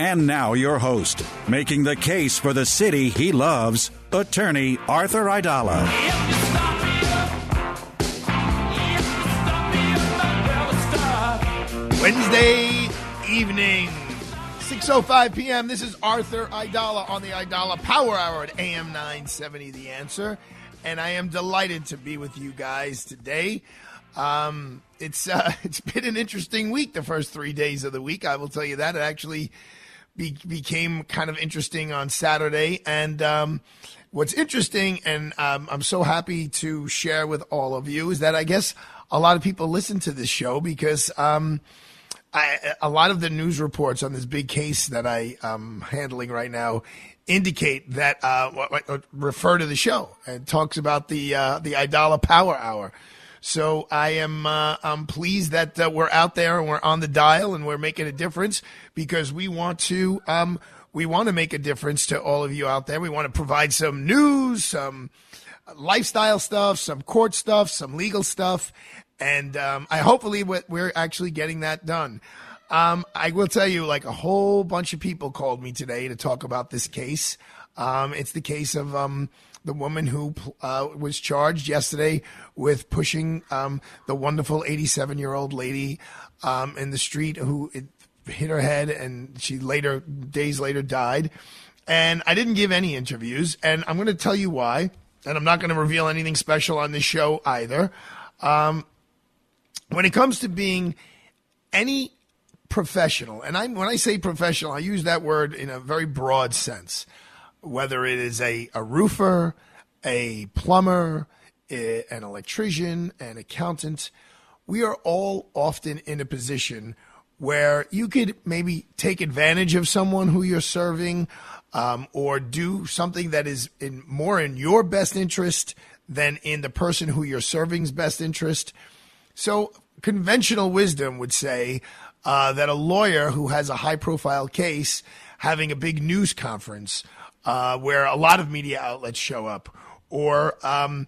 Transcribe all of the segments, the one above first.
And now, your host, making the case for the city he loves, attorney Arthur Aidala. Wednesday evening, 6.05 p.m. This is Arthur Aidala on the Aidala Power Hour at AM 970 The Answer. And I am delighted to be with you guys today. Um, it's uh, it's been an interesting week. The first three days of the week, I will tell you that it actually be, became kind of interesting on Saturday. And um, what's interesting, and um, I'm so happy to share with all of you, is that I guess a lot of people listen to this show because um, I, a lot of the news reports on this big case that I am handling right now indicate that uh, refer to the show and talks about the uh, the Aidala Power Hour. So I am uh, I'm pleased that uh, we're out there and we're on the dial and we're making a difference because we want to um, we want to make a difference to all of you out there. We want to provide some news, some lifestyle stuff, some court stuff, some legal stuff, and um, I hopefully we're actually getting that done. Um, I will tell you, like a whole bunch of people called me today to talk about this case. Um, it's the case of um, the woman who uh, was charged yesterday with pushing um, the wonderful 87 year old lady um, in the street who hit her head and she later, days later, died. And I didn't give any interviews, and I'm going to tell you why. And I'm not going to reveal anything special on this show either. Um, when it comes to being any professional, and I'm when I say professional, I use that word in a very broad sense, whether it is a, a roofer, a plumber, a, an electrician, an accountant, we are all often in a position where you could maybe take advantage of someone who you're serving um, or do something that is in more in your best interest than in the person who you're serving's best interest. So conventional wisdom would say uh, that a lawyer who has a high profile case having a big news conference uh, where a lot of media outlets show up or um,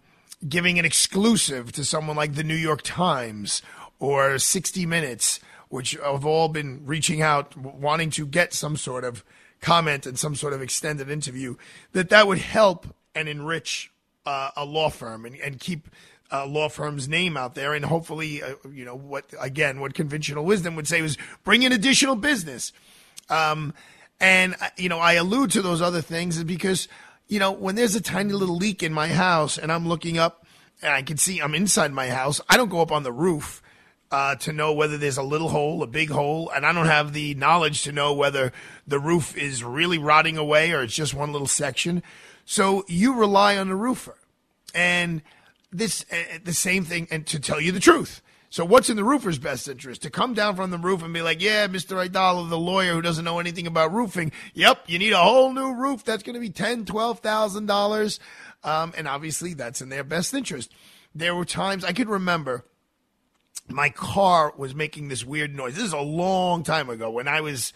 giving an exclusive to someone like the New York Times or 60 Minutes, which have all been reaching out, wanting to get some sort of comment and some sort of extended interview, that that would help and enrich uh, a law firm and, and keep uh, law firm's name out there, and hopefully, uh, you know what again, what conventional wisdom would say was bring in additional business. Um, and uh, you know, I allude to those other things because you know when there's a tiny little leak in my house, and I'm looking up, and I can see I'm inside my house. I don't go up on the roof. Uh, to know whether there's a little hole, a big hole, and I don't have the knowledge to know whether the roof is really rotting away or it's just one little section. So you rely on the roofer. And this uh, the same thing, and to tell you the truth. So what's in the roofer's best interest? To come down from the roof and be like, yeah, Mr. Aidala, the lawyer who doesn't know anything about roofing. Yep, you need a whole new roof. That's going to be ten, twelve thousand dollars. Um, and obviously that's in their best interest. There were times I could remember my car was making this weird noise. This is a long time ago when I was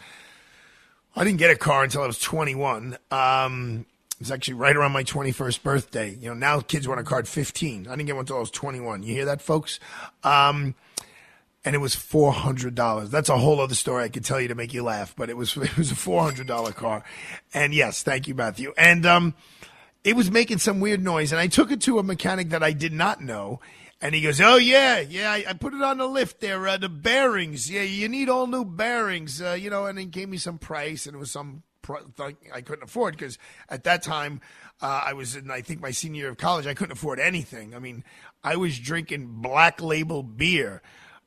I didn't get a car until I was 21. Um, it's actually right around my 21st birthday. You know, now kids want a card 15. I didn't get one until I was 21. You hear that, folks? Um, and it was four hundred dollars. That's a whole other story I could tell you to make you laugh, but it was it was a four hundred dollar car. And yes, thank you, Matthew. And um, it was making some weird noise, and I took it to a mechanic that I did not know, And he goes, "Oh yeah, yeah, I, I put it on the lift there. Uh, the bearings, yeah, you need all new bearings, uh, you know." And he gave me some price, and it was some I couldn't afford because at that time uh, I was in, I think, my senior year of college. I couldn't afford anything. I mean, I was drinking black label beer.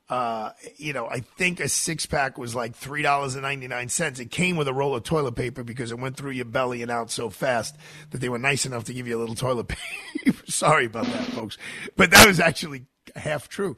Uh, you know, I think a six pack was like three dollars and ninety nine cents. It came with a roll of toilet paper because it went through your belly and out so fast that they were nice enough to give you a little toilet paper. Sorry about that, folks, but that was actually half true.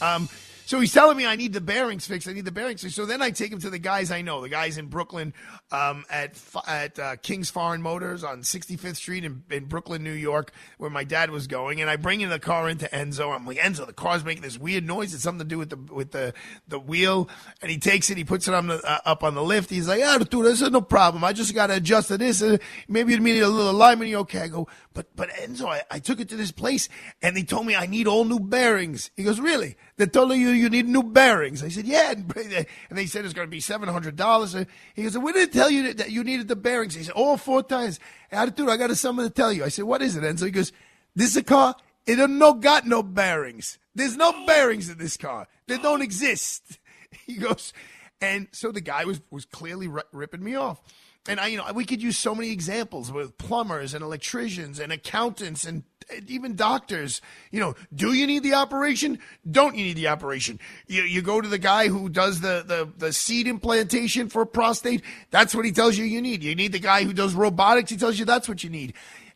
Um, so he's telling me I need the bearings fixed. I need the bearings fixed. So then I take him to the guys I know, the guys in Brooklyn um, at at uh, King's Foreign Motors on 65th Street in, in Brooklyn, New York, where my dad was going. And I bring in the car into Enzo. I'm like, Enzo, the car's making this weird noise. It's something to do with the with the the wheel. And he takes it, he puts it on the, uh, up on the lift. He's like, "Ah, dude, this is no problem. I just got to adjust to this. Uh, maybe you need a little alignment. Okay?" I go, "But but Enzo, I, I took it to this place, and they told me I need all new bearings." He goes, "Really?" They told you you need new bearings. I said, yeah. And they said it's going to be $700. He goes, we didn't tell you that you needed the bearings. He said, all four times. Attitude, I got something to tell you. I said, what is it? And so he goes, this is a car. It don't no got no bearings. There's no bearings in this car. They don't exist. He goes, and so the guy was, was clearly r- ripping me off. And I, you know, we could use so many examples with plumbers and electricians and accountants and even doctors. You know, do you need the operation? Don't you need the operation? You, you go to the guy who does the, the, the seed implantation for prostate. That's what he tells you you need. You need the guy who does robotics. He tells you that's what you need.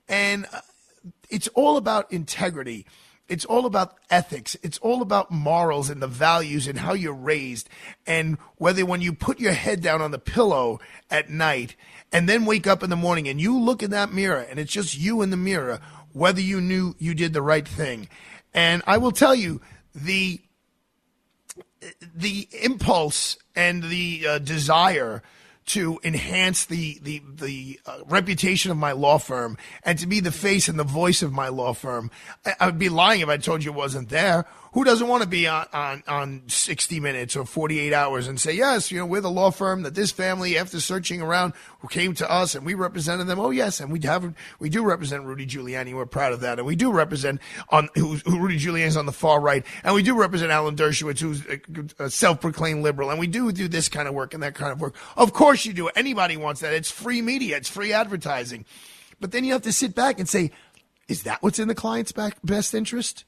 And uh, it's all about integrity. It's all about ethics. It's all about morals and the values and how you're raised. And whether when you put your head down on the pillow at night and then wake up in the morning and you look in that mirror and it's just you in the mirror, whether you knew you did the right thing. And I will tell you, the the impulse and the uh, desire to enhance the the the uh, reputation of my law firm and to be the face and the voice of my law firm. I, I would be lying if I told you it wasn't there. Who doesn't want to be on, on, on 60 minutes or 48 hours and say, yes, you know, we're the law firm that this family, after searching around, who came to us and we represented them. Oh, yes. And we have, we do represent Rudy Giuliani. We're proud of that. And we do represent on who, who Rudy Giuliani is on the far right. And we do represent Alan Dershowitz, who's a, a self-proclaimed liberal. And we do do this kind of work and that kind of work. Of course you do. Anybody wants that. It's free media. It's free advertising. But then you have to sit back and say, is that what's in the client's back, best interest?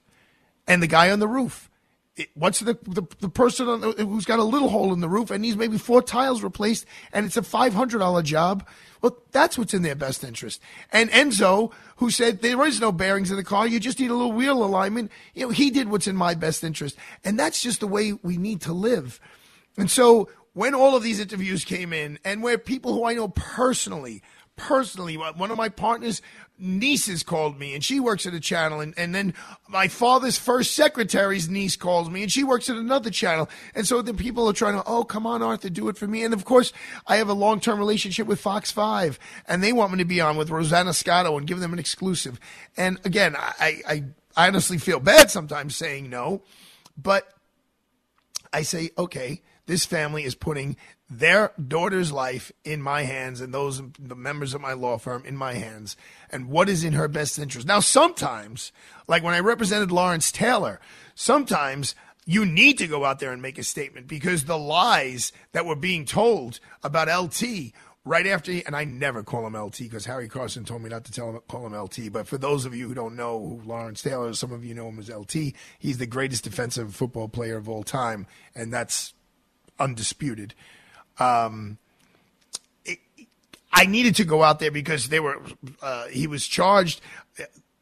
And the guy on the roof. It, what's the, the, the person the, who's got a little hole in the roof and needs maybe four tiles replaced and it's a $500 job? Well, that's what's in their best interest. And Enzo, who said there is no bearings in the car, you just need a little wheel alignment, you know, he did what's in my best interest. And that's just the way we need to live. And so when all of these interviews came in and where people who I know personally, personally, one of my partners nieces called me and she works at a channel and, and then my father's first secretary's niece calls me and she works at another channel. And so the people are trying to oh come on arthur do it for me. And of course i have a long-term relationship with fox 5 and they want me to be on with rosanna scotto and give them an exclusive. And again i, I, I honestly feel bad sometimes saying no but i say okay this family is putting their daughter's life in my hands and those the members of my law firm in my hands and what is in her best interest. Now sometimes, like when I represented Lawrence Taylor, sometimes you need to go out there and make a statement because the lies that were being told about LT right after he, and I never call him LT because Harry Carson told me not to tell him call him LT. But for those of you who don't know who Lawrence Taylor is, some of you know him as LT. He's the greatest defensive football player of all time, and that's undisputed. Um, it, I needed to go out there because they were. Uh, he was charged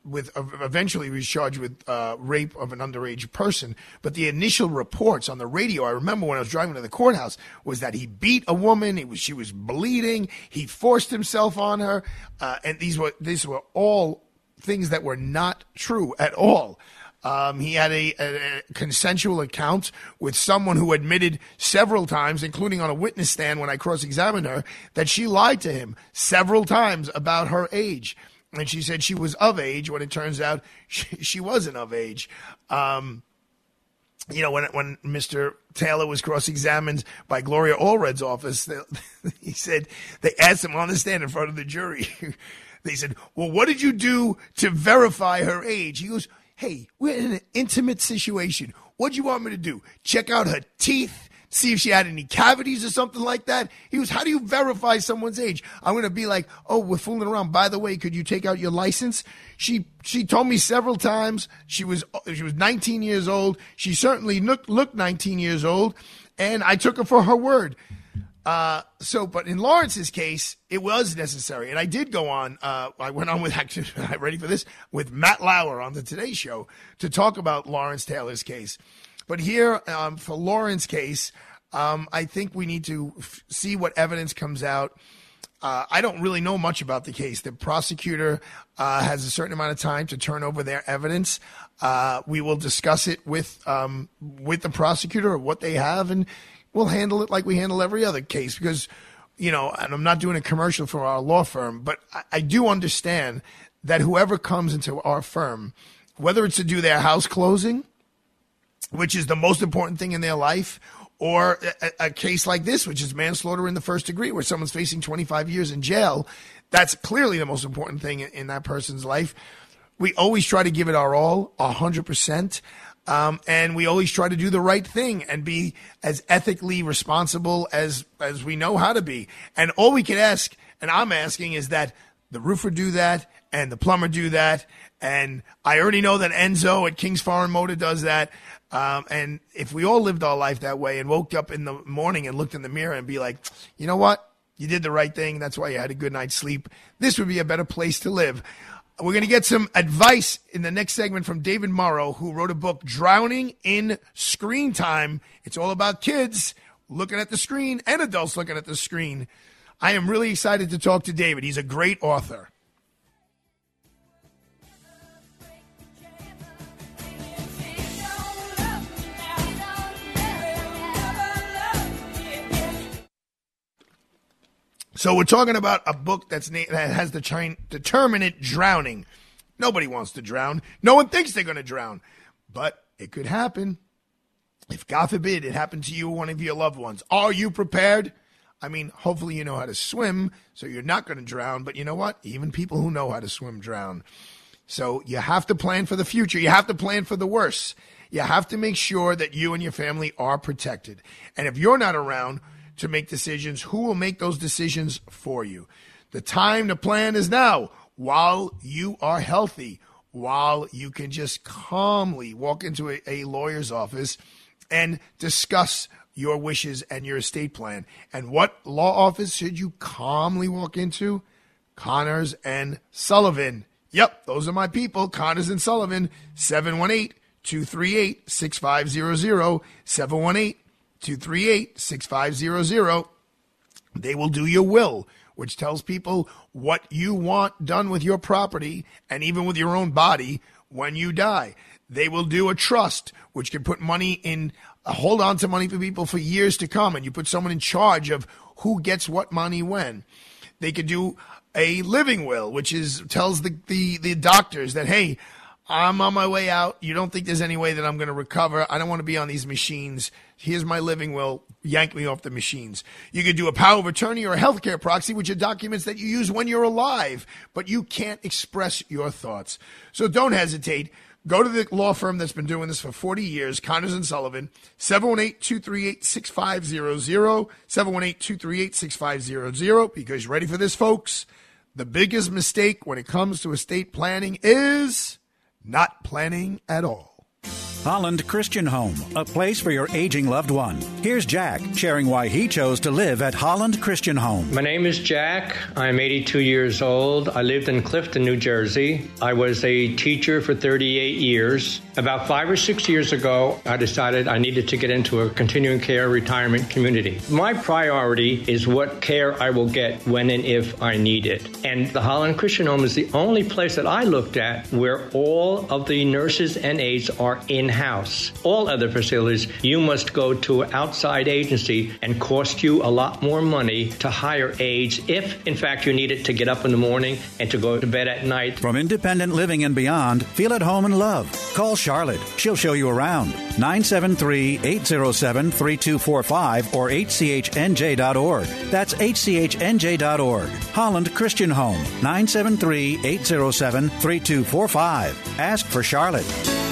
with uh, eventually he was charged with uh, rape of an underage person. But the initial reports on the radio, I remember when I was driving to the courthouse, was that he beat a woman. It was she was bleeding. He forced himself on her, uh, and these were these were all things that were not true at all. Um, he had a, a, a, consensual account with someone who admitted several times, including on a witness stand when I cross examined her, that she lied to him several times about her age. And she said she was of age when it turns out she, she wasn't of age. Um, you know, when when Mr. Taylor was cross-examined by Gloria Allred's office, they, he said they asked him on the stand in front of the jury. they said, "Well, what did you do to verify her age?" He goes, hey, we're in an intimate situation. What do you want me to do? Check out her teeth? See if she had any cavities or something like that. He was, how do you verify someone's age? I'm to be like, oh, we're fooling around. By the way, could you take out your license? She, she told me several times she was, she was 19 years old. She certainly looked, looked 19 years old. And I took her for her word. Uh, so, but in Lawrence's case, it was necessary. And I did go on, uh, I went on with actually, ready for this, with Matt Lauer on the Today Show to talk about Lawrence Taylor's case. But here, um, for Lawrence's case, um, I think we need to f- see what evidence comes out. Uh, I don't really know much about the case. The prosecutor uh, has a certain amount of time to turn over their evidence. Uh, we will discuss it with um, with the prosecutor what they have, and we'll handle it like we handle every other case because, you know, and I'm not doing a commercial for our law firm, but I, I do understand that whoever comes into our firm, whether it's to do their house closing, which is the most important thing in their life, or a, a, case like this, which is manslaughter in the first degree, where someone's facing 25 years in jail, that's clearly the most important thing in, in that person's life. We always try to give it our all, 100%. Um, and we always try to do the right thing and be as ethically responsible as as we know how to be. And all we can ask, and I'm asking, is that the roofer do that and the plumber do that. And I already know that Enzo at King's Foreign Motor does that. Um, and if we all lived our life that way and woke up in the morning and looked in the mirror and be like, you know what? You did the right thing. That's why you had a good night's sleep. This would be a better place to live. We're going to get some advice in the next segment from David Murrow, who wrote a book, Drowning in Screen Time. It's all about kids looking at the screen and adults looking at the screen. I am really excited to talk to David. He's a great author. So we're talking about a book that's na- that has the chi- determinate drowning. Nobody wants to drown. No one thinks they're going to drown, but it could happen. If God forbid it happened to you or one of your loved ones, are you prepared? I mean, hopefully you know how to swim, so you're not going to drown. But you know what? Even people who know how to swim drown. So you have to plan for the future. You have to plan for the worst. You have to make sure that you and your family are protected. And if you're not around, to make decisions. Who will make those decisions for you? The time to plan is now while you are healthy, while you can just calmly walk into a, a lawyer's office and discuss your wishes and your estate plan. And what law office should you calmly walk into? Connors and Sullivan. Yep, those are my people. Connors and Sullivan, 718 238 6500, 718 238 6500. They will do your will, which tells people what you want done with your property and even with your own body when you die. They will do a trust, which can put money in, uh, hold on to money for people for years to come, and you put someone in charge of who gets what money when. They could do a living will, which is tells the, the, the doctors that, hey, I'm on my way out. You don't think there's any way that I'm going to recover. I don't want to be on these machines. Here's my living will. Yank me off the machines. You could do a power of attorney or a healthcare proxy, which are documents that you use when you're alive, but you can't express your thoughts. So don't hesitate. Go to the law firm that's been doing this for 40 years, Connors and Sullivan, 718-238-6500, 718-238-6500, because you're ready for this, folks? The biggest mistake when it comes to estate planning is not planning at all. Holland Christian Home, a place for your aging loved one. Here's Jack sharing why he chose to live at Holland Christian Home. My name is Jack. I'm 82 years old. I lived in Clifton, New Jersey. I was a teacher for 38 years. About five or six years ago, I decided I needed to get into a continuing care retirement community. My priority is what care I will get when and if I need it. And the Holland Christian Home is the only place that I looked at where all of the nurses and aides are in in-house. All other facilities, you must go to outside agency and cost you a lot more money to hire aides if, in fact, you need it to get up in the morning and to go to bed at night. From independent living and beyond, feel at home and love. Call Charlotte. She'll show you around. 973 807 3245 or hchnj.org. That's hchnj.org. Holland Christian Home. 973 807 3245. Ask for Charlotte.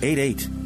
8888.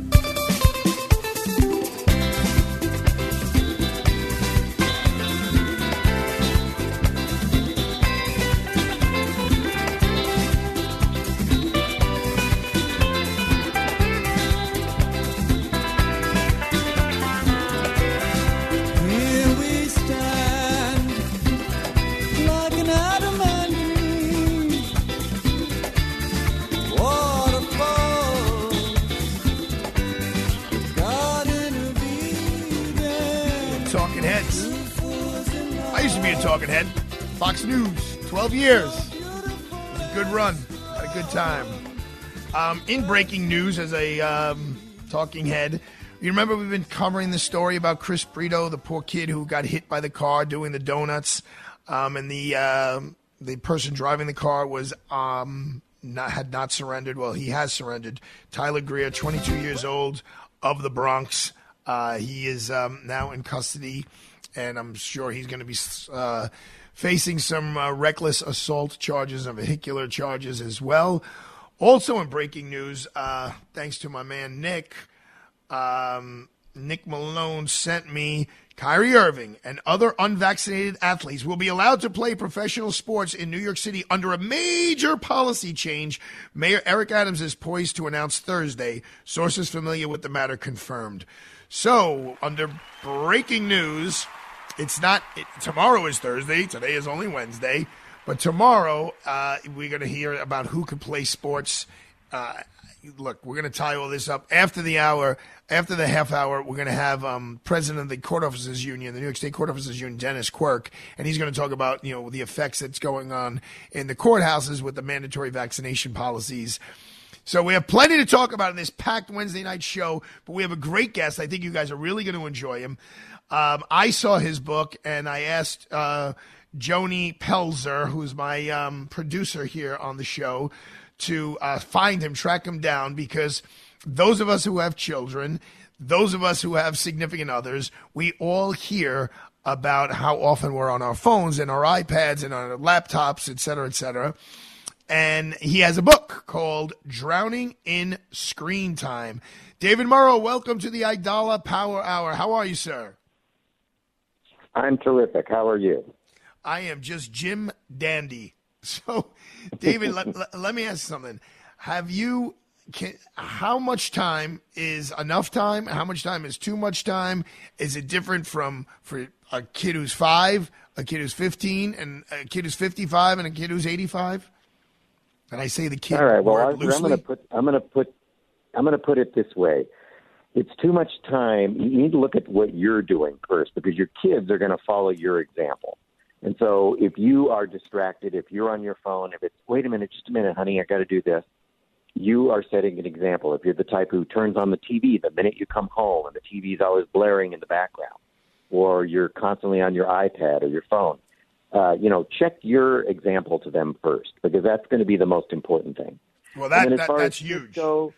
12 years. Good run. Had a good time. Um, in breaking news, as a um, talking head, you remember we've been covering the story about Chris Brito, the poor kid who got hit by the car doing the donuts, um, and the um the person driving the car was um, not had not surrendered. Well, he has surrendered. Tyler Greer, 22 years old, of the Bronx. Uh, he is um, now in custody, and I'm sure he's going to be uh, facing some uh, reckless assault charges and vehicular charges as well. Also, in breaking news, uh, thanks to my man Nick, um, Nick Malone sent me Kyrie Irving and other unvaccinated athletes will be allowed to play professional sports in New York City under a major policy change. Mayor Eric Adams is poised to announce Thursday. Sources familiar with the matter confirmed. So, under breaking news, it's not it, tomorrow is Thursday. Today is only Wednesday, but tomorrow uh, we're going to hear about who can play sports. Uh, look, we're going to tie all this up after the hour. After the half hour, we're going to have um, president of the court officers union, the New York State Court Officers Union, Dennis Quirk, and he's going to talk about you know the effects that's going on in the courthouses with the mandatory vaccination policies. So we have plenty to talk about in this packed Wednesday night show, but we have a great guest. I think you guys are really going to enjoy him. Um, I saw his book and I asked uh, Joni Pelzer, who's my um, producer here on the show, to uh, find him, track him down, because those of us who have children, those of us who have significant others, we all hear about how often we're on our phones and our iPads and our laptops, et cetera, et cetera. And he has a book called Drowning in Screen Time. David Murrow, welcome to the Aidala Power Hour. How are you, sir? I'm terrific. How are you? I am just Jim Dandy. So, David, let, let, let me ask something. Have you, can, how much time is enough time? How much time is too much time? Is it different from for a kid who's five, a kid who's 15, and a kid who's 55, and a kid who's 85? And I say the kid All right. Well, Arthur, I'm going to put I'm going to put I'm going to put it this way. It's too much time. You need to look at what you're doing first because your kids are going to follow your example. And so if you are distracted, if you're on your phone, if it's wait a minute, just a minute, honey, I got to do this. You are setting an example. If you're the type who turns on the TV the minute you come home and the TV is always blaring in the background, or you're constantly on your iPad or your phone, uh, you know, check your example to them first because that's going to be the most important thing. well, that, And then as that that's huge. Go,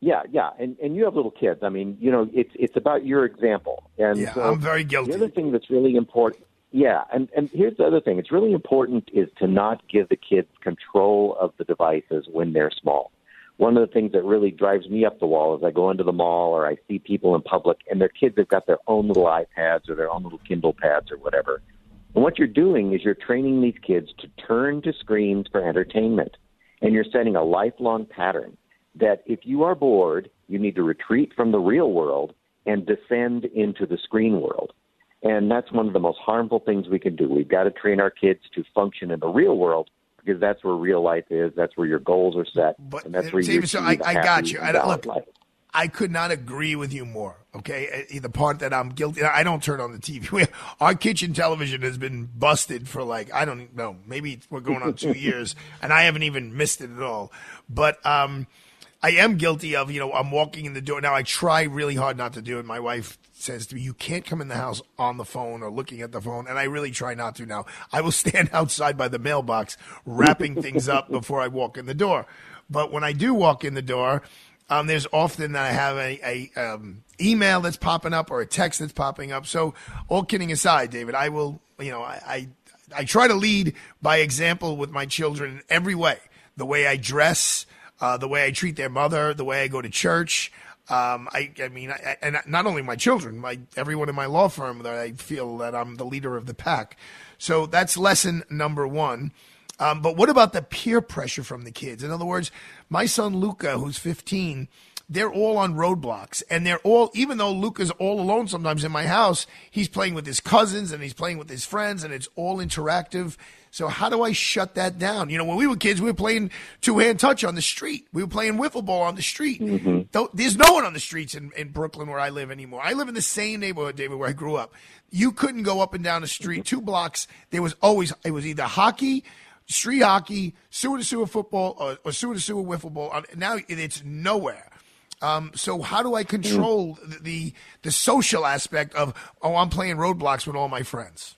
yeah, yeah, and and you have little kids. I mean, you know, it's it's about your example. And Yeah, so I'm very guilty. The other thing that's really important, yeah, and and here's the other thing. It's really important is to not give the kids control of the devices when they're small. One of the things that really drives me up the wall is I go into the mall or I see people in public and their kids have got their own little iPads or their own little Kindle pads or whatever. And what you're doing is you're training these kids to turn to screens for entertainment. And you're setting a lifelong pattern that if you are bored, you need to retreat from the real world and descend into the screen world. And that's one of the most harmful things we can do. We've got to train our kids to function in the real world because that's where real life is. That's where your goals are set. But and that's uh, where you so I, I got you. I, look, life. I could not agree with you more. Okay, Uh, the part that I'm guilty. I don't turn on the TV. Our kitchen television has been busted for like I don't know. Maybe we're going on two years, and I haven't even missed it at all. But um, I am guilty of you know I'm walking in the door now. I try really hard not to do it. My wife says to me, "You can't come in the house on the phone or looking at the phone," and I really try not to now. I will stand outside by the mailbox wrapping things up before I walk in the door. But when I do walk in the door, um, there's often that I have a, a um, email that's popping up or a text that's popping up. So, all kidding aside, David, I will, you know, I, I, I try to lead by example with my children in every way. The way I dress, uh, the way I treat their mother, the way I go to church. Um, I, I mean, I, and not only my children, my everyone in my law firm that I feel that I'm the leader of the pack. So that's lesson number one. Um, but what about the peer pressure from the kids? In other words, my son Luca, who's 15, they're all on Roblox, and they're all. Even though Luca's all alone sometimes in my house, he's playing with his cousins and he's playing with his friends, and it's all interactive. So how do I shut that down? You know, when we were kids, we were playing two hand touch on the street. We were playing wiffle ball on the street. Though There's no one on the streets in, in Brooklyn where I live anymore. I live in the same neighborhood, David, where I grew up. You couldn't go up and down the street two blocks. There was always it was either hockey street hockey, sewer to sewer football, or, or sewer to sewer wiffle ball. Uh, Now it's nowhere. Um, so how do I control the, the the social aspect of oh I'm playing Roblox with all my friends?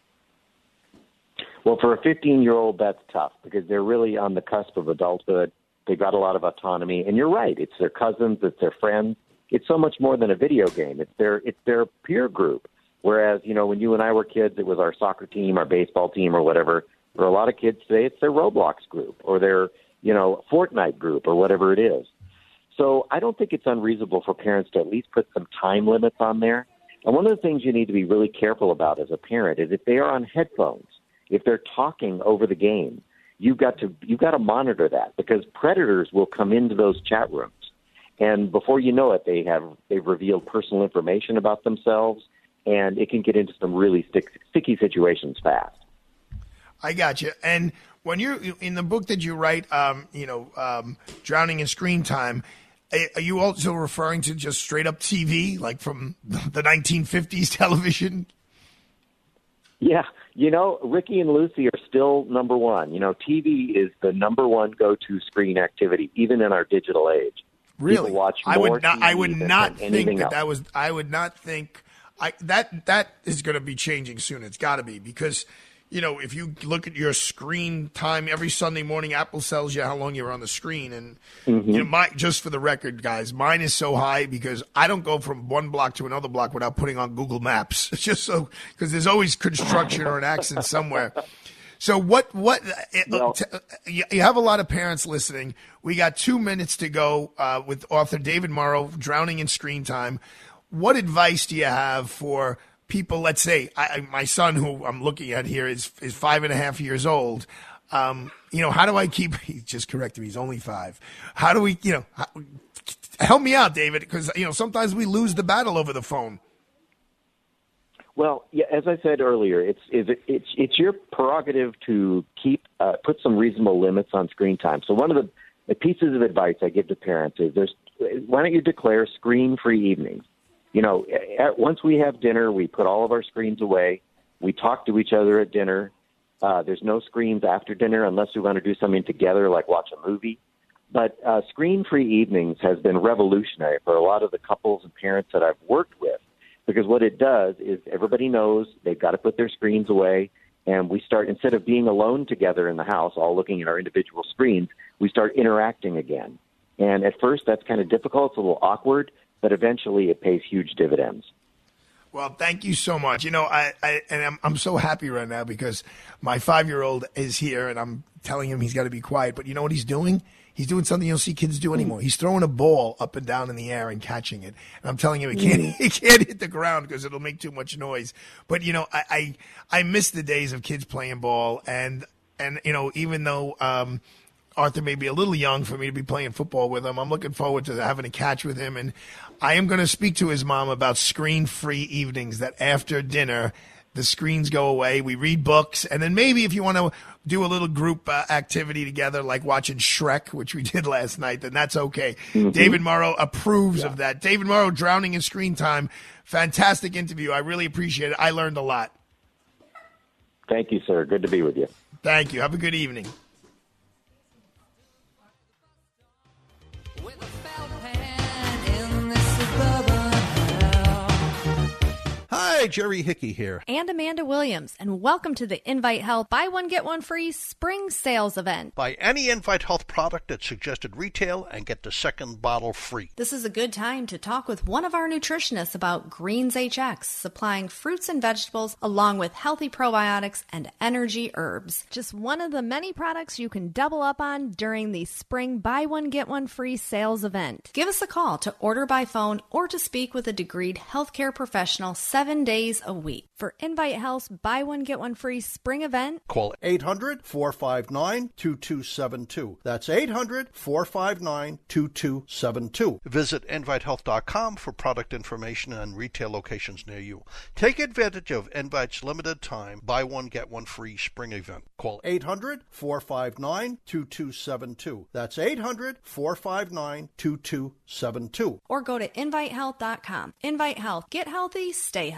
Well, for a 15 year old, that's tough because they're really on the cusp of adulthood. They've got a lot of autonomy, and you're right. It's their cousins, it's their friends. It's so much more than a video game. It's their it's their peer group. Whereas you know when you and I were kids, it was our soccer team, our baseball team, or whatever. For a lot of kids today, it's their Roblox group or their you know Fortnite group or whatever it is. So I don't think it's unreasonable for parents to at least put some time limits on there. And one of the things you need to be really careful about as a parent is if they are on headphones, if they're talking over the game, you've got to you've got to monitor that because predators will come into those chat rooms, and before you know it, they have they've revealed personal information about themselves, and it can get into some really stick, sticky situations fast. I got you. And when you're in the book that you write, um, you know, um, drowning in screen time. Are you also referring to just straight up TV, like from the 1950s television? Yeah, you know, Ricky and Lucy are still number one. You know, TV is the number one go-to screen activity, even in our digital age. Really? People watch I would not. I would not think that else. that was. I would not think. I that that is going to be changing soon. It's got to be because, you know, if you look at your screen time every Sunday morning, Apple tells you how long you're on the screen, and Mm-hmm. you know, my just for the record, guys, mine is so high because I don't go from one block to another block without putting on Google Maps. It's just so because there's always construction or an accident somewhere. So what? What? uh, Well- t- uh, you you have a lot of parents listening. We got two minutes to go uh, with author David Murrow, "Drowning in Screen Time." What advice do you have for people? Let's say I, my son, who I'm looking at here, is is five and a half years old. Um, you know, how do I keep? He just corrected me. He's only five. How do we? You know, help me out, David, because you know sometimes we lose the battle over the phone. Well, yeah, as I said earlier, it's it's it's your prerogative to keep uh, put some reasonable limits on screen time. So one of the, the pieces of advice I give to parents is there's why don't you declare screen free evenings? You know, at, once we have dinner, we put all of our screens away. We talk to each other at dinner. Uh, there's no screens after dinner unless we want to do something together, like watch a movie. But uh, screen free evenings has been revolutionary for a lot of the couples and parents that I've worked with because what it does is everybody knows they've got to put their screens away and we start instead of being alone together in the house all looking at our individual screens we start interacting again and at first that's kind of difficult it's a little awkward but eventually it pays huge dividends Well, thank you so much. You know, I, I and I'm, I'm so happy right now because my five year old is here and I'm telling him he's got to be quiet. But you know what he's doing? He's doing something you don't see kids do anymore. He's throwing a ball up and down in the air and catching it. And I'm telling him he can't he can't hit the ground because it'll make too much noise. But you know, I, I I miss the days of kids playing ball and and you know even though um Arthur may be a little young for me to be playing football with him. I'm looking forward to having a catch with him, and I am going to speak to his mom about screen-free evenings. That after dinner, the screens go away. We read books, and then maybe if you want to do a little group uh, activity together, like watching Shrek, which we did last night, then that's okay. David Murrow approves of that. David Murrow, drowning in screen time. Fantastic interview. I really appreciate it. I learned a lot. Thank you, sir. Good to be with you. Thank you. Have a good evening. Hi, Jerry Hickey here. and Amanda Williams, and welcome to the Invite Health Buy One Get One Free Spring Sales event. Buy any Invite Health product at suggested retail and get the second bottle free. This is a good time to talk with one of our nutritionists about Greens HX, supplying fruits and vegetables along with healthy probiotics and energy herbs. Just one of the many products you can double up on during the spring Buy One Get One Free sales event. Give us a call to order by phone or to speak with a degreed healthcare professional seven days a week. For Invite Health's Buy One Get One Free spring event, Call 800 459 2272. That's 800 459 2272. Visit InviteHealth.com for product information and retail locations near you. Take advantage of Invite's limited time buy one get one free spring event. Call 800 459 2272. That's 800 459 2272. or go to invitehealth.com. Invite Health. Get healthy, stay healthy.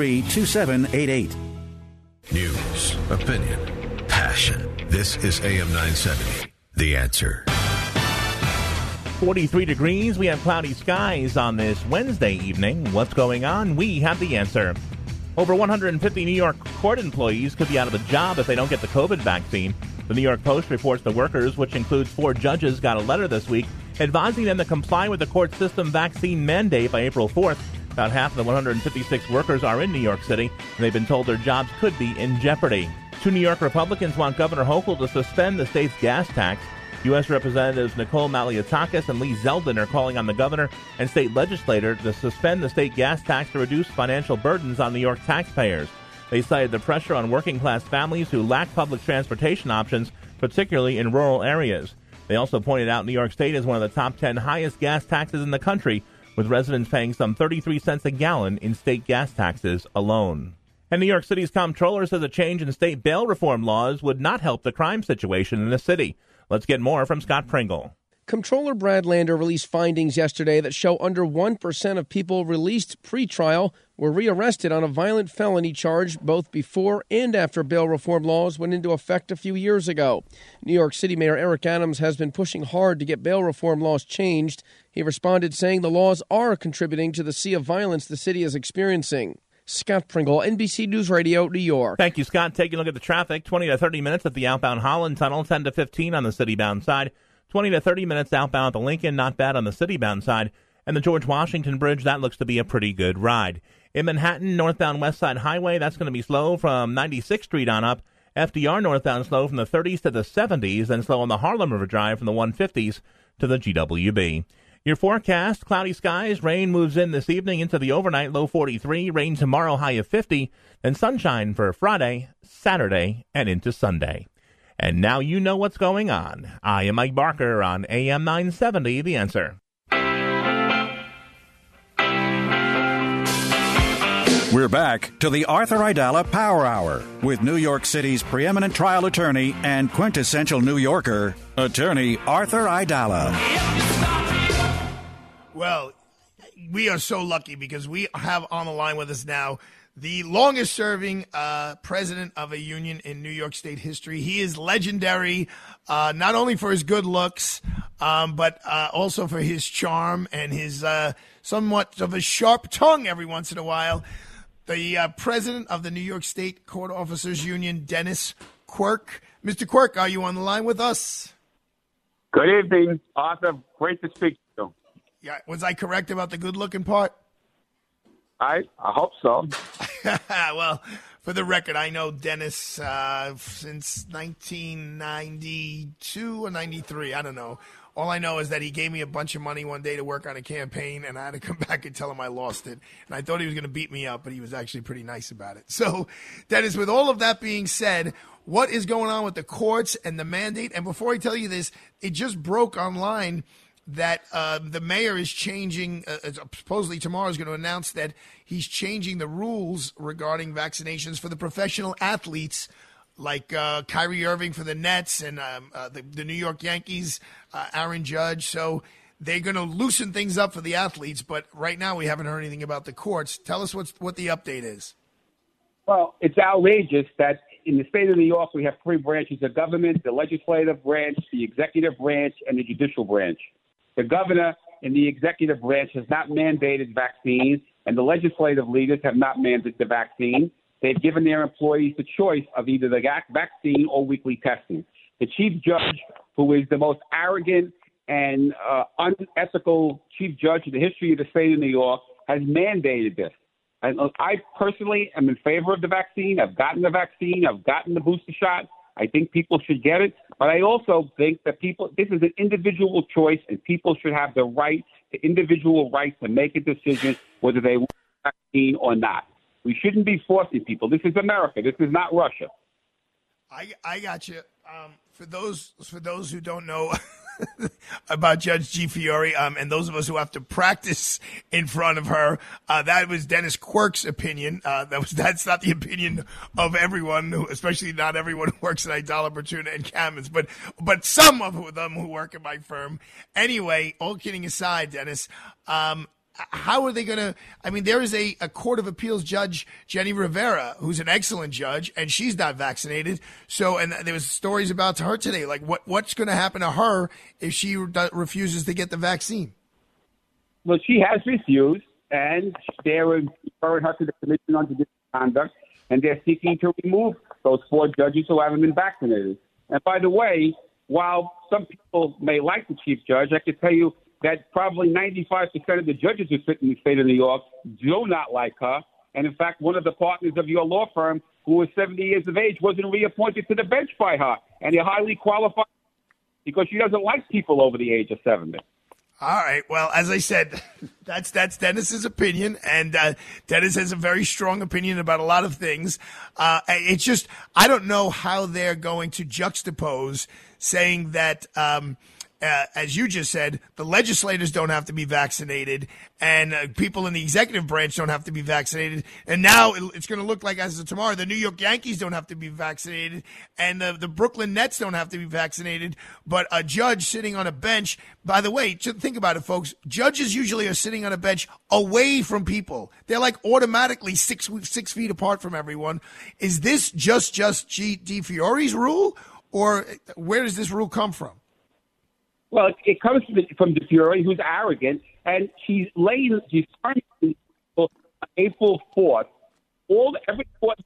732-863-2788. News, opinion, passion. This is AM 970. The answer. 43 degrees. We have cloudy skies on this Wednesday evening. What's going on? We have the answer. Over 150 New York court employees could be out of a job if they don't get the COVID vaccine. The New York Post reports the workers, which includes four judges, got a letter this week advising them to comply with the court system vaccine mandate by April 4th. About half of the 156 workers are in New York City, and they've been told their jobs could be in jeopardy. Two New York Republicans want Governor Hochul to suspend the state's gas tax. U.S. Representatives Nicole Malliotakis and Lee Zeldin are calling on the governor and state legislator to suspend the state gas tax to reduce financial burdens on New York taxpayers. They cited the pressure on working class families who lack public transportation options, particularly in rural areas. They also pointed out New York State is one of the top 10 highest gas taxes in the country, with residents paying some 33 cents a gallon in state gas taxes alone. And New York City's comptroller says a change in state bail reform laws would not help the crime situation in the city. Let's get more from Scott Pringle. Comptroller Brad Lander released findings yesterday that show under 1% of people released pre-trial were rearrested on a violent felony charge both before and after bail reform laws went into effect a few years ago. New York City Mayor Eric Adams has been pushing hard to get bail reform laws changed. He responded saying the laws are contributing to the sea of violence the city is experiencing. Scott Pringle, NBC News Radio, New York. Thank you, Scott. Taking a look at the traffic 20 to 30 minutes at the outbound Holland Tunnel, 10 to 15 on the city bound side, 20 to 30 minutes outbound at the Lincoln, not bad on the city bound side. And the George Washington Bridge, that looks to be a pretty good ride. In Manhattan, northbound West Side Highway, that's going to be slow from 96th Street on up. FDR northbound slow from the 30s to the 70s, then slow on the Harlem River Drive from the 150s to the GWB. Your forecast cloudy skies, rain moves in this evening into the overnight, low 43, rain tomorrow, high of 50, then sunshine for Friday, Saturday, and into Sunday. And now you know what's going on. I am Mike Barker on AM 970, The Answer. We're back to the Arthur Aidala Power Hour with New York City's preeminent trial attorney and quintessential New Yorker, attorney Arthur Aidala. Well, we are so lucky because we have on the line with us now the longest serving uh, president of a union in New York State history. He is legendary, uh, not only for his good looks, um, but uh, also for his charm and his uh, somewhat of a sharp tongue every once in a while. The uh, president of the New York State Court Officers Union, Dennis Quirk. Mr. Quirk, are you on the line with us? Good evening, Arthur. Great to speak. Yeah, was I correct about the good-looking part? I I hope so. well, for the record, I know Dennis uh, since 1992 or 93. I don't know. All I know is that he gave me a bunch of money one day to work on a campaign, and I had to come back and tell him I lost it. And I thought he was going to beat me up, but he was actually pretty nice about it. So, Dennis, with all of that being said, what is going on with the courts and the mandate? And before I tell you this, it just broke online that uh, the mayor is changing. Uh, uh, supposedly tomorrow is going to announce that he's changing the rules regarding vaccinations for the professional athletes, like uh, Kyrie Irving for the Nets and um, uh, the, the New York Yankees, uh, Aaron Judge. So they're going to loosen things up for the athletes. But right now, we haven't heard anything about the courts. Tell us what's what the update is. Well, it's outrageous that in the state of New York we have three branches of government: the legislative branch, the executive branch, and the judicial branch. The governor and the executive branch has not mandated vaccines, and the legislative leaders have not mandated the vaccine. They've given their employees the choice of either the vac- vaccine or weekly testing. The chief judge, who is the most arrogant and uh, unethical chief judge in the history of the state of New York, has mandated this. And uh, I personally am in favor of the vaccine. I've gotten the vaccine. I've gotten the booster shot. I think people should get it. But I also think that people, this is an individual choice, and people should have the right, the individual right to make a decision whether they want the vaccine or not. We shouldn't be forcing people. This is America. This is not Russia. I I got you. Um, for those for those who don't know about Judge DiFiore, um, and those of us who have to practice in front of her, uh, that was Dennis Quirk's opinion. Uh, that was that's not the opinion of everyone, who, especially not everyone who works at Aidala, Bertuna, and Kamins, but but some of them who work at my firm. Anyway, all kidding aside, Dennis. Um, how are they going to? I mean, there is a, a Court of Appeals judge, Jenny Rivera, who's an excellent judge, and she's not vaccinated. So, and there was stories about her today. Like, what what's going to happen to her if she re- refuses to get the vaccine? Well, she has refused, and they're referring her to the Commission on Judicial Conduct, and they're seeking to remove those four judges who haven't been vaccinated. And by the way, while some people may like the chief judge, I can tell you that probably 95% of the judges who sit in the state of New York do not like her. And in fact, one of the partners of your law firm, who was 70 years of age, wasn't reappointed to the bench by her. And you're highly qualified because she doesn't like people over the age of 70. All right. Well, as I said, that's that's Dennis's opinion, and uh, Dennis has a very strong opinion about a lot of things. Uh, it's just I don't know how they're going to juxtapose saying that. Um, uh, as you just said, the legislators don't have to be vaccinated, and uh, people in the executive branch don't have to be vaccinated. And now it- it's going to look like, as of tomorrow, the New York Yankees don't have to be vaccinated, and the, the Brooklyn Nets don't have to be vaccinated. But a judge sitting on a bench, by the way, think about it, folks. Judges usually are sitting on a bench away from people. They're like automatically six six feet apart from everyone. Is this just just G. DiFiore's rule, or where does this rule come from? Well, it, it comes from, the, from DiFiore, who's arrogant, and she's laying, she's on April 4th. All every court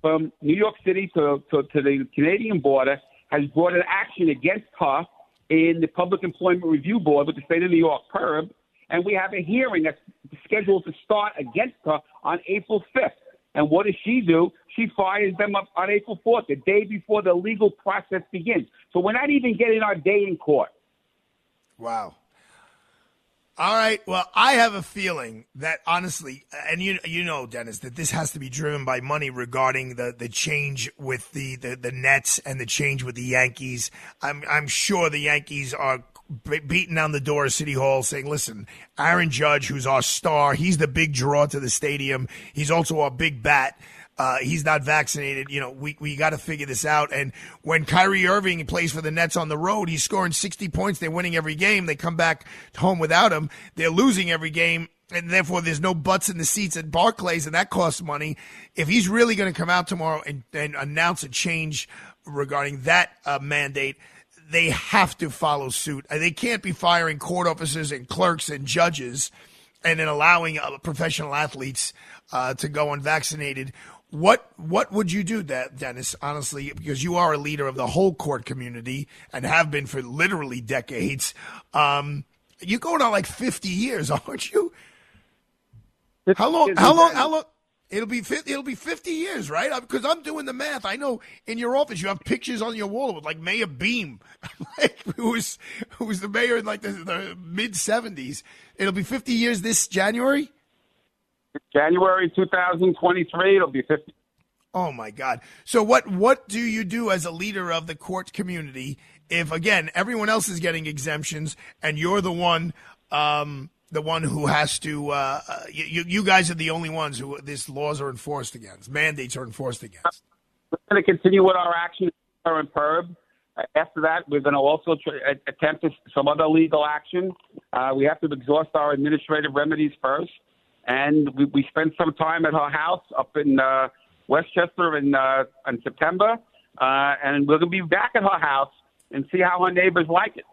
from New York City to, to, to the Canadian border has brought an action against her in the Public Employment Review Board with the state of New York, PERB, and we have a hearing that's scheduled to start against her on April 5th. And what does she do? She fires them up on April 4th, the day before the legal process begins. So we're not even getting our day in court. Wow. All right. Well, I have a feeling that honestly, and you you know, Dennis, that this has to be driven by money regarding the, the change with the, the, the Nets and the change with the Yankees. I'm I'm sure the Yankees are beating down the door of City Hall saying, "Listen, Aaron Judge, who's our star, he's the big draw to the stadium. He's also our big bat." Uh, he's not vaccinated. You know, we, we got to figure this out. And when Kyrie Irving plays for the Nets on the road, he's scoring 60 points. They're winning every game. They come back home without him. They're losing every game. And therefore, there's no butts in the seats at Barclays, and that costs money. If he's really going to come out tomorrow and, and announce a change regarding that uh, mandate, they have to follow suit. Uh, They can't be firing court officers and clerks and judges and then allowing uh, professional athletes uh, to go unvaccinated. What what would you do, that Dennis? Honestly, because you are a leader of the whole court community and have been for literally decades. Um, you're going on like 50 years, aren't you? How long? How long? How long? It'll be 50, it'll be 50 years, right? Because I'm doing the math. I know in your office you have pictures on your wall with like Mayor Beame, like, who was who was the mayor in like the, the mid 70s. It'll be 50 years this January. January 2023, it'll be 50. Oh my God! So what what do you do as a leader of the court community if again everyone else is getting exemptions and you're the one um, the one who has to? Uh, uh, you you guys are the only ones who these laws are enforced against, mandates are enforced against. We're going to continue with our action in PERB. After that, we're going to also try, attempt some other legal action. Uh, we have to exhaust our administrative remedies first, and we, we spent some time at her house up in uh, Westchester in uh, in September, uh, and we're going to be back at her house and see how her neighbors like it.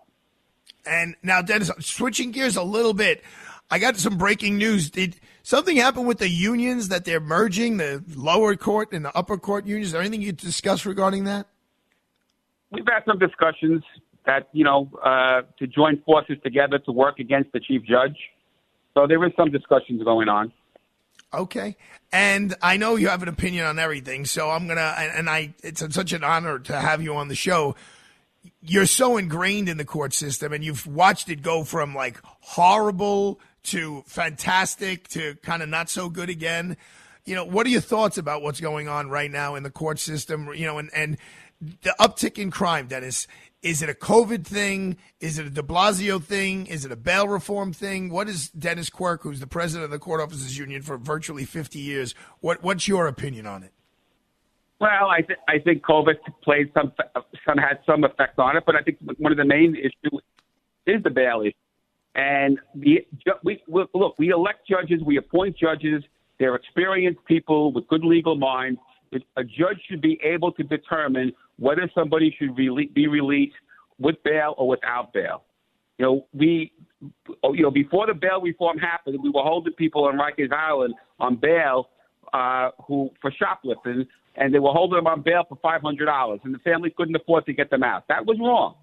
And now, Dennis, switching gears a little bit, I got some breaking news. Did something happen with the unions that they're merging the lower court and the upper court unions? Is there anything you discuss regarding that? We've had some discussions that you know uh, to join forces together to work against the chief judge. So there is some discussions going on. Okay. And I know you have an opinion on everything, so I'm gonna and, and I it's such an honor to have you on the show. You're so ingrained in the court system and you've watched it go from like horrible to fantastic to kind of not so good again. You know, what are your thoughts about what's going on right now in the court system? You know, and, and the uptick in crime, Dennis. Is it a COVID thing? Is it a de Blasio thing? Is it a bail reform thing? What is Dennis Quirk, who's the president of the Court Officers Union for virtually 50 years, what, what's your opinion on it? Well, I, th- I think COVID played some, some had some effect on it, but I think one of the main issues is the bail issue. And the, we, we, look, we elect judges, we appoint judges. They're experienced people with good legal minds. A judge should be able to determine whether somebody should rele- be released with bail or without bail. You know, we, you know, before the bail reform happened, we were holding people on Rikers Island on bail uh, who for shoplifting, and they were holding them on bail for five hundred dollars, and the family couldn't afford to get them out. That was wrong.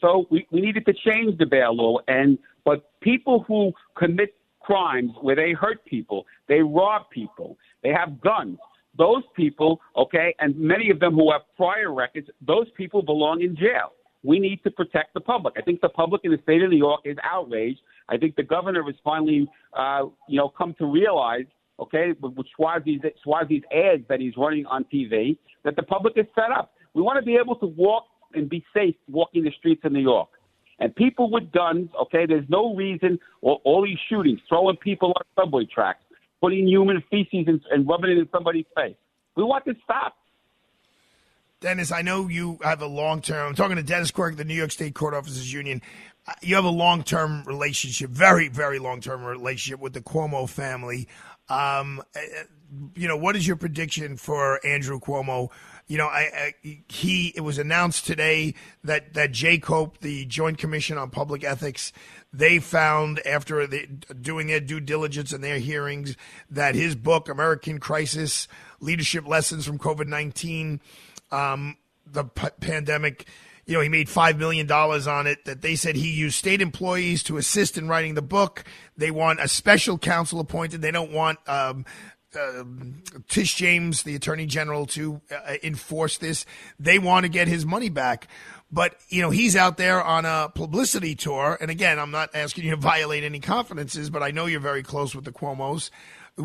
So we, we needed to change the bail law, and but people who commit crimes where they hurt people, they rob people, they have guns. Those people, okay, and many of them who have prior records, those people belong in jail. We need to protect the public. I think the public in the state of New York is outraged. I think the governor has finally, uh, you know, come to realize, okay, with with Suozzi's, Suozzi's ads that he's running on TV, that the public is fed up. We want to be able to walk and be safe walking the streets of New York. And people with guns, okay, there's no reason, all, all these shootings, throwing people on subway tracks, putting human feces and, and rubbing it in somebody's face. We want this stopped. Dennis, I know you have a long term. I'm talking to Dennis Quirk, the New York State Court Officers Union. Uh, You have a long term relationship, very, very long term relationship with the Cuomo family. Um, uh, you know, what is your prediction for Andrew Cuomo? You know, I, I, he it was announced today that that JCOPE, the Joint Commission on Public Ethics, they found after the, doing their due diligence and their hearings that his book American Crisis: Leadership Lessons from COVID nineteen um, the p- pandemic. You know, he made $5 million on it that they said he used state employees to assist in writing the book. They want a special counsel appointed. They don't want um, uh, Tish James, the attorney general, to uh, enforce this. They want to get his money back. But, you know, he's out there on a publicity tour. And again, I'm not asking you to violate any confidences, but I know you're very close with the Cuomo's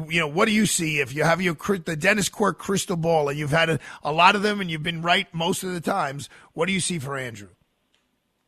you know, what do you see if you have your the Dennis Quirk crystal ball and you've had a, a lot of them and you've been right most of the times? What do you see for Andrew?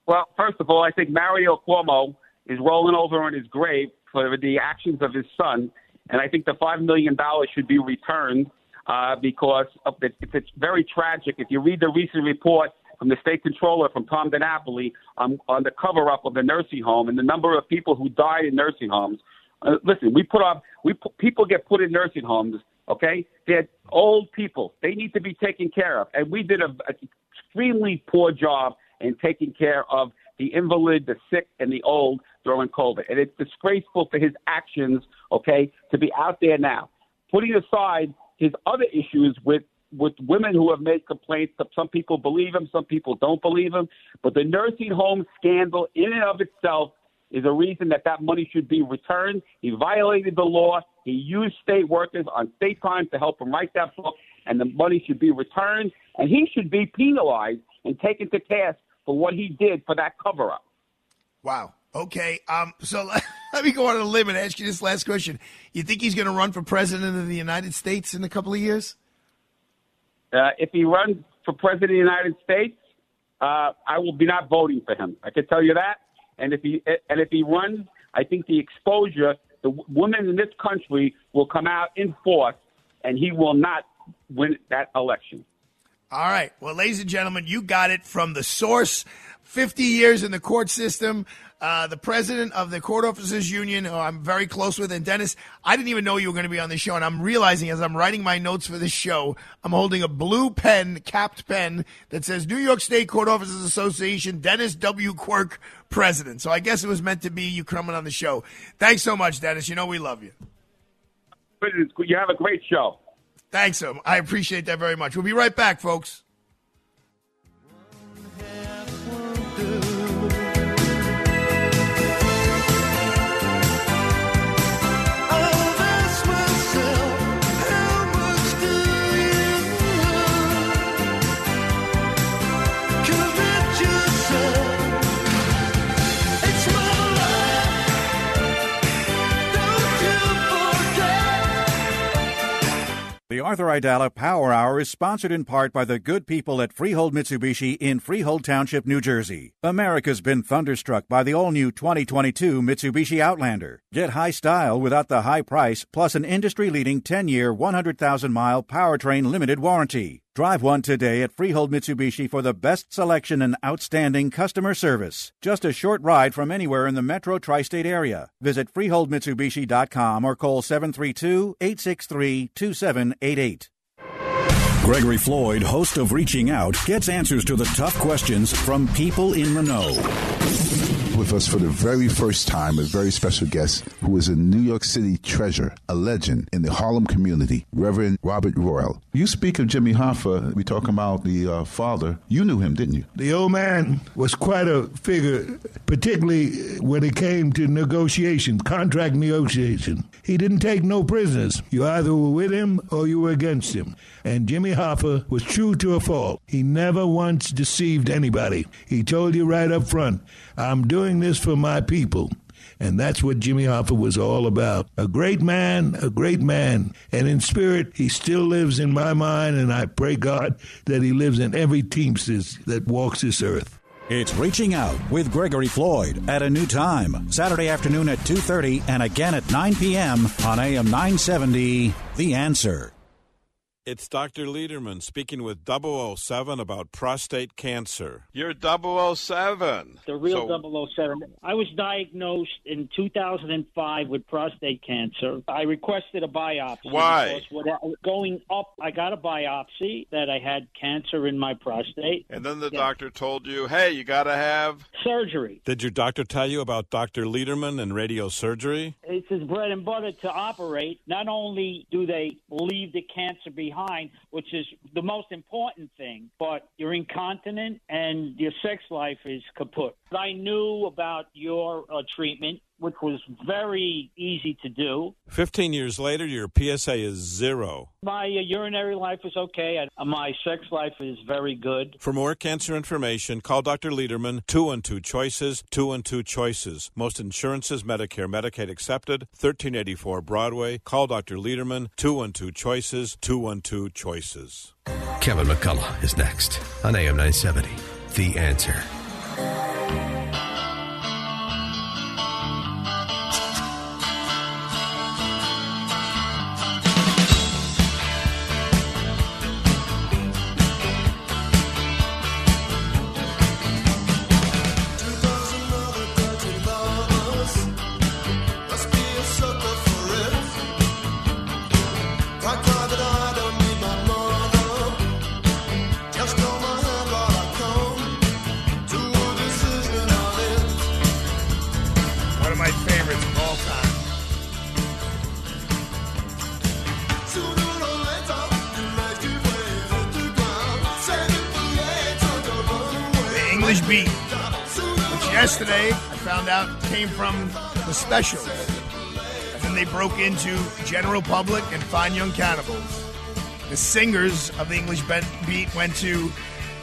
Well, first of all, I think Mario Cuomo is rolling over on his grave for the actions of his son, and I think the five million dollars should be returned uh, because the, it's very tragic. If you read the recent report from the state controller from Tom DiNapoli um, on the cover up of the nursing home and the number of people who died in nursing homes. Uh, listen, we put up, we put, people get put in nursing homes. Okay, they're old people. They need to be taken care of, and we did a, a extremely poor job in taking care of the invalid, the sick, and the old during COVID. And it's disgraceful for his actions, okay, to be out there now. Putting aside his other issues with with women who have made complaints. Some people believe him, some people don't believe him. But the nursing home scandal, in and of itself, is a reason that that money should be returned. He violated the law. He used state workers on state time to help him write that book, and the money should be returned. And he should be penalized and taken to task for what he did for that cover up. Wow. Okay. Um. So let me go on a limb and ask you this last question. You think he's going to run for president of the United States in a couple of years? Uh, if he runs for president of the United States, uh, I will be not voting for him. I can tell you that. And if he and if he runs, I think the exposure, the women in this country will come out in force, and he will not win that election. All right. Well, ladies and gentlemen, you got it from the source. 50 years in the court system, uh, the president of the Court Officers Union, who I'm very close with. And Dennis, I didn't even know you were going to be on the show. And I'm realizing as I'm writing my notes for this show, I'm holding a blue pen, capped pen that says New York State Court Officers Association, Dennis W. Quirk, president. So I guess it was meant to be you coming on the show. Thanks so much, Dennis. You know we love you. You have a great show. Thanks, um, I appreciate that very much. We'll be right back, folks. The Arthur Aidala Power Hour is sponsored in part by the good people at Freehold Mitsubishi in Freehold Township, New Jersey. America's been thunderstruck by the all new 2022 Mitsubishi Outlander. Get high style without the high price, plus an industry leading 10 year, 100,000 mile powertrain limited warranty. Drive one today at Freehold Mitsubishi for the best selection and outstanding customer service. Just a short ride from anywhere in the metro tri state area. Visit FreeholdMitsubishi.com or call 732 863 2788. Gregory Floyd, host of Reaching Out, gets answers to the tough questions from people in the know. With us for the very first time, a very special guest who is a New York City treasure, a legend in the Harlem community, Reverend Robert Royal. You speak of Jimmy Hoffa, we talk about the uh, father. You knew him, didn't you? The old man was quite a figure, particularly when it came to negotiation, contract negotiation. He didn't take no prisoners. You either were with him or you were against him. And Jimmy Hoffa was true to a fault. He never once deceived anybody. He told you right up front, I'm doing this for my people. And that's what Jimmy Hoffa was all about. A great man, a great man. And in spirit, he still lives in my mind, and I pray God that he lives in every Teamsters that walks this earth. It's Reaching Out with Gregory Floyd at a new time, Saturday afternoon at 2:30 and again at 9 p.m. on AM 970 The Answer. It's Dr. Lederman speaking with 007 about prostate cancer. You're 007. The real So- 007. I was diagnosed in 2005 with prostate cancer. I requested a biopsy. Why? because Going up, I got a biopsy that I had cancer in my prostate. And then the Yeah. doctor told you, hey, you got to have. Surgery. Did your doctor tell you about Dr. Lederman and radiosurgery? It's his bread and butter to operate. Not only do they leave the cancer behind, which is the most important thing, but you're incontinent and your sex life is kaput. I knew about your uh, treatment, which was very easy to do. 15 years later, your PSA is zero. My uh, urinary life is okay. and My sex life is very good. For more cancer information, call Dr. Lederman, 212 Choices, 212 Choices. Most insurances, Medicare, Medicaid accepted, 1384 Broadway. Call Dr. Lederman, 212 Choices, 212 Choices. Kevin McCullough is next on AM 970. The answer. The specials. And then they broke into General Public and Fine Young Cannibals. The singers of the English Beat went to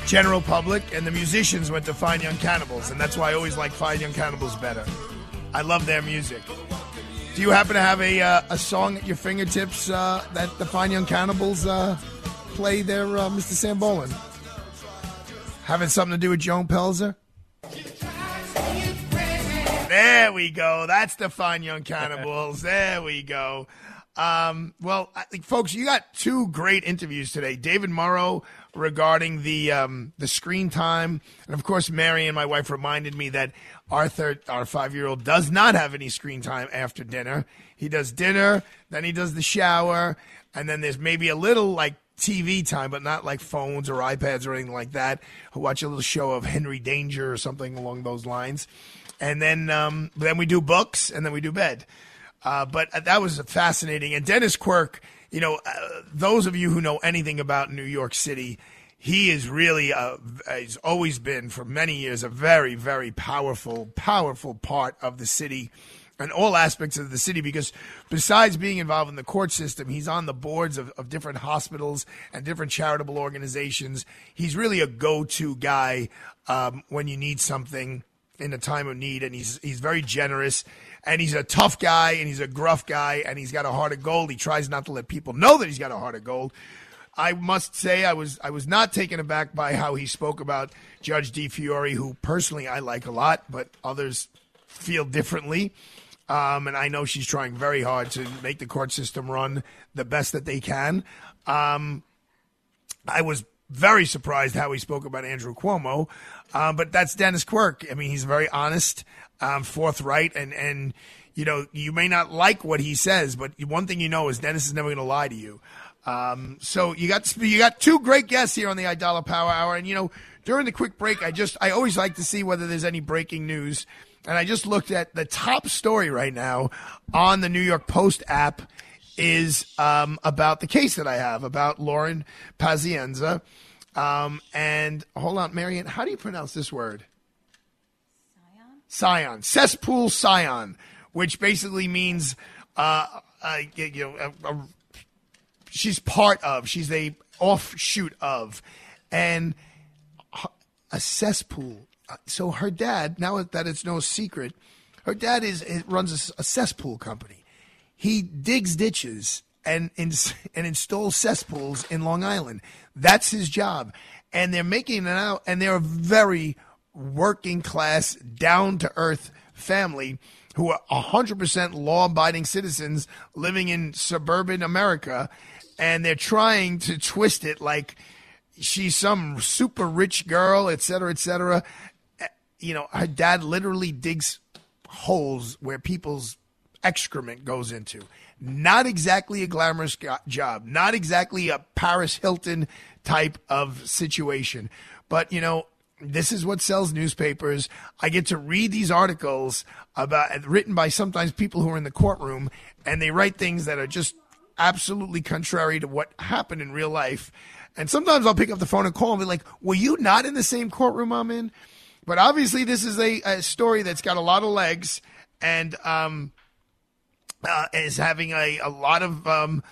General Public, and the musicians went to Fine Young Cannibals. And that's why I always like Fine Young Cannibals better. I love their music. Do you happen to have a, uh, a song at your fingertips uh, that the Fine Young Cannibals uh, play there, uh, Mr. Sambolin? Having something to do with Joan Pelzer? There we go. That's the Fine Young Cannibals. there we go. Um, well, I folks, you got two great interviews today. David Murrow regarding the um, the screen time, and of course, Mary and my wife reminded me that Arthur, our five year old, does not have any screen time after dinner. He does dinner, then he does the shower, and then there's maybe a little like TV time, but not like phones or iPads or anything like that. Watch a little show of Henry Danger or something along those lines, and then um, then we do books, and then we do bed. Uh, but that was fascinating. And Dennis Quirk, you know, uh, those of you who know anything about New York City, he is really, uh, he's always been for many years a very, very powerful, powerful part of the city and all aspects of the city because besides being involved in the court system, he's on the boards of, of different hospitals and different charitable organizations. He's really a go to guy um, when you need something in a time of need, and he's he's very generous, and he's a tough guy, and he's a gruff guy, and he's got a heart of gold. He tries not to let people know that he's got a heart of gold. I must say, I was I was not taken aback by how he spoke about Judge DiFiore, who personally I like a lot, but others feel differently. Um, and I know she's trying very hard to make the court system run the best that they can. Um, I was very surprised how he spoke about Andrew Cuomo, um, but that's Dennis Quirk. I mean, he's very honest, um, forthright, and and you know you may not like what he says, but one thing you know is Dennis is never going to lie to you. Um, so you got you got two great guests here on the Aidala Power Hour, and you know during the quick break, I just I always like to see whether there's any breaking news, and I just looked at the top story right now on the New York Post app is um, about the case that I have about Lauren Pazienza. Um, and hold on, Marion, how do you pronounce this word? Scion. Scion. Cesspool Scion, which basically means, uh, uh, you know, a, a, she's part of, she's a offshoot of, and a cesspool. Uh, So her dad, now that it's no secret, her dad is it runs a, a cesspool company. He digs ditches and ins- and installs cesspools in Long Island. That's his job, and they're making it out, and they're a very working class, down to earth family who are 100% law abiding citizens living in suburban America, and they're trying to twist it like she's some super rich girl, et cetera, et cetera. Eh, You know, her dad literally digs holes where people's excrement goes into. Not exactly a glamorous job, not exactly a Paris Hilton type of situation. But, you know, this is what sells newspapers. I get to read these articles about written by sometimes people who are in the courtroom and they write things that are just absolutely contrary to what happened in real life. And sometimes I'll pick up the phone and call and be like, "Were you not in the same courtroom I'm in?" But obviously, this is a, a story that's got a lot of legs and um, uh, is having a, a lot of. Um,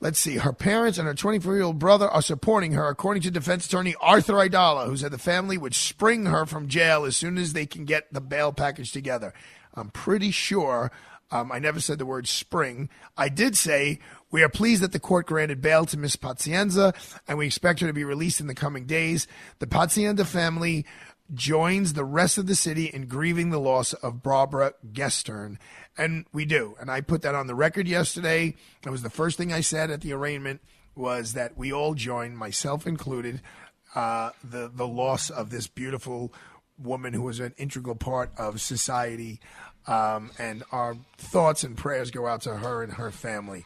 let's see, her parents and her 24 year old brother are supporting her, according to defense attorney Arthur Aidala, who said the family would spring her from jail as soon as they can get the bail package together. I'm pretty sure. Um, I never said the word spring. I did say we are pleased that the court granted bail to Miss Pazienza, and we expect her to be released in the coming days. The Pazienza family joins the rest of the city in grieving the loss of Barbara Gustern. And we do. And I put that on the record yesterday. That was the first thing I said at the arraignment was that we all join, myself included, uh, the, the loss of this beautiful woman who was an integral part of society. Um, and our thoughts and prayers go out to her and her family.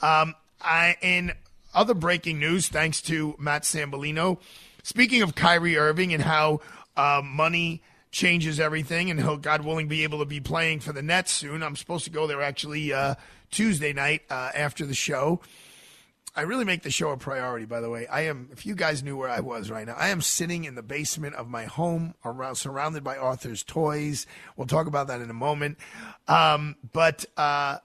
Um, I, in other breaking news, thanks to Matt Sambolino, speaking of Kyrie Irving and how uh, money changes everything, and he'll, God willing, be able to be playing for the Nets soon. I'm supposed to go there actually uh, Tuesday night uh, after the show. I really make the show a priority. By the way, I am. If you guys knew where I was right now, I am sitting in the basement of my home, around surrounded by Arthur's toys. We'll talk about that in a moment. Um, but uh,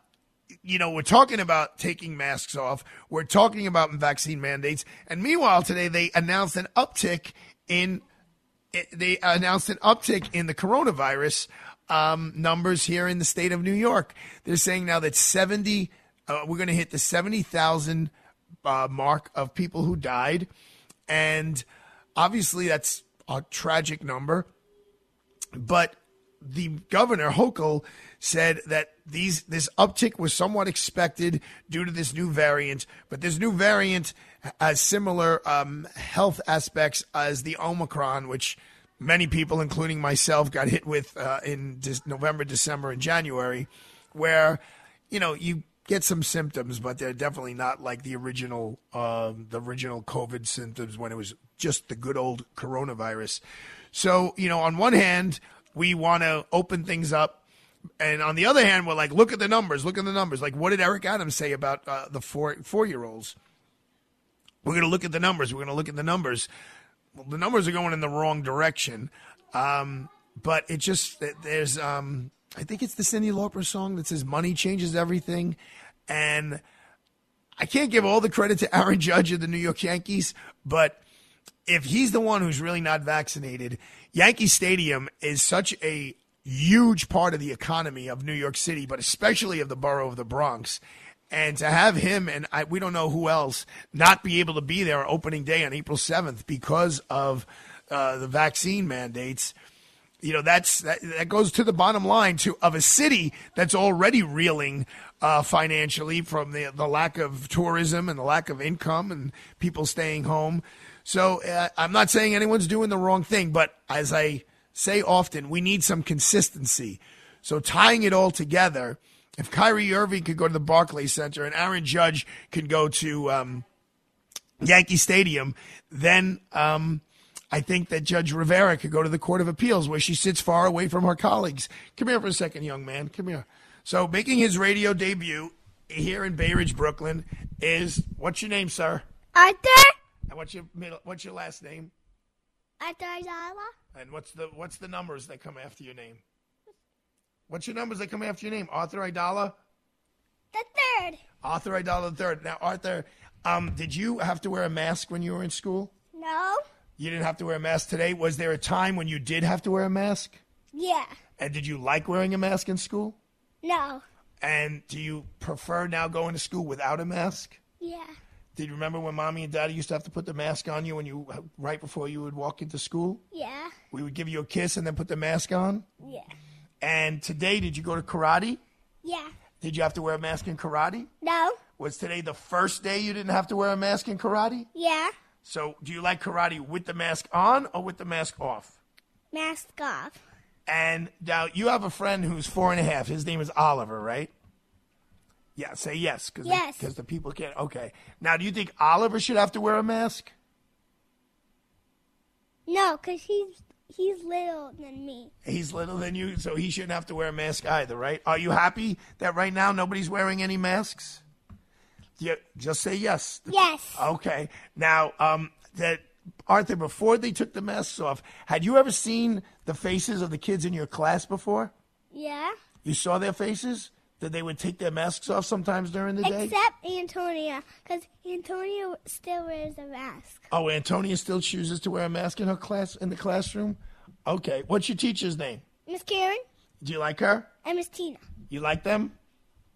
you know, we're talking about taking masks off. We're talking about vaccine mandates, and meanwhile, today they announced an uptick in they announced an uptick in the coronavirus um, numbers here in the state of New York. They're saying now that 70, uh, we're going to hit the 70,000 uh, mark of people who died. And obviously, that's a tragic number. But the governor, Hochul, said that these this uptick was somewhat expected due to this new variant, but this new variant has similar um, health aspects as the Omicron, which many people, including myself, got hit with uh, in dis- November, December, and January, where you know you get some symptoms, but they're definitely not like the original um, the original COVID symptoms when it was just the good old coronavirus. So you know, on one hand, we want to open things up. And on the other hand, we're like, look at the numbers. Look at the numbers. Like, what did Eric Adams say about uh, the four four year olds? We're going to look at the numbers. We're going to look at the numbers. Well, the numbers are going in the wrong direction. Um, but it just there's um, I think it's the Cyndi Lauper song that says "Money changes everything," and I can't give all the credit to Aaron Judge of the New York Yankees, but if he's the one who's really not vaccinated, Yankee Stadium is such a huge part of the economy of New York City, but especially of the borough of the Bronx. And to have him and I, we don't know who else not be able to be there opening day on April 7th because of uh, the vaccine mandates, you know, that's that, that goes to the bottom line to of a city that's already reeling uh, financially from the the lack of tourism and the lack of income and people staying home. So uh, I'm not saying anyone's doing the wrong thing, but as I say often, we need some consistency. So tying it all together, if Kyrie Irving could go to the Barclays Center and Aaron Judge could go to um, Yankee Stadium, then um, I think that Judge Rivera could go to the Court of Appeals where she sits far away from her colleagues. Come here for a second, young man. Come here. So making his radio debut here in Bay Ridge, Brooklyn, is what's your name, sir? Arthur? And what's your middle? What's your last name? Arthur Ayala? And what's the what's the numbers that come after your name? What's your numbers that come after your name? Arthur Aidala? The third. Arthur Aidala the third. Now, Arthur, um, did you have to wear a mask when you were in school? No? You didn't have to wear a mask today. Was there a time when you did have to wear a mask? Yeah. And did you like wearing a mask in school? No. And do you prefer now going to school without a mask? Yeah. Did you remember when mommy and daddy used to have to put the mask on you when you right before you would walk into school? Yeah. We would give you a kiss and then put the mask on. Yeah. And today, did you go to karate? Yeah. Did you have to wear a mask in karate? No. Was today the first day you didn't have to wear a mask in karate? Yeah. So, do you like karate with the mask on or with the mask off? Mask off. And now you have a friend who's four and a half. His name is Oliver, right? Yeah, say yes. Cause Yes. Because the people can't. Okay. Now, do you think Oliver should have to wear a mask? No, because he's he's little than me. He's little than you, so he shouldn't have to wear a mask either, right? Are you happy that right now nobody's wearing any masks? Yeah, just say yes. Yes. Okay. Now, um, that Arthur, before they took the masks off, had you ever seen the faces of the kids in your class before? Yeah. You saw their faces? That they would take their masks off sometimes during the day? Except Antonia, because Antonia still wears a mask. Oh, Antonia still chooses to wear a mask in her class in the classroom? Okay. What's your teacher's name? Miss Karen Do you like her? and Miss Tina. You like them?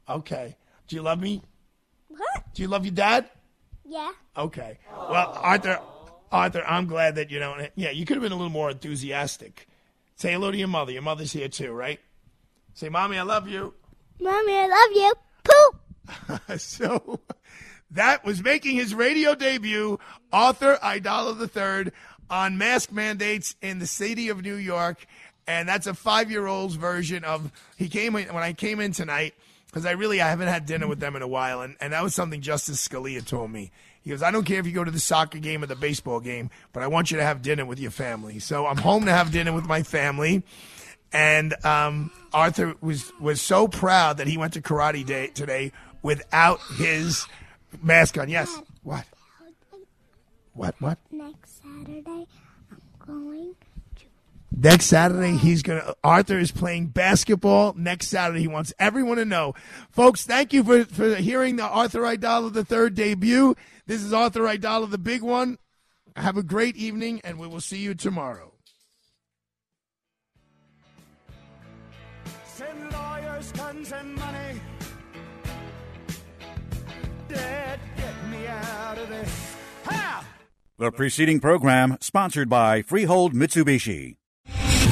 Okay. Do you love me? What? Do you love your dad? Yeah. Okay. Well, Arthur, Arthur, I'm glad that you don't. Yeah, you could have been a little more enthusiastic. Say hello to your mother. Your mother's here too, right? Say, mommy, I love you. Mommy, I love you. Poop. so that was making his radio debut, Arthur Aidala the Third, on mask mandates in the city of New York. And that's a five year old's version of he came in when I came in tonight, because I really I haven't had dinner with them in a while, and, and that was something Justice Scalia told me. He goes, I don't care if you go to the soccer game or the baseball game, but I want you to have dinner with your family. So I'm home to have dinner with my family. And um, Arthur was was so proud that he went to karate day today without his Mask on, yes. What? What? What? Next Saturday, I'm going. To- next Saturday, he's gonna. Arthur is playing basketball. Next Saturday, he wants everyone to know, folks. Thank you for for hearing the Arthur Aidala the third debut. This is Arthur Aidala, the big one. Have a great evening, and we will see you tomorrow. Guns, and money. Dad, get me out of this. The preceding program sponsored by Freehold Mitsubishi.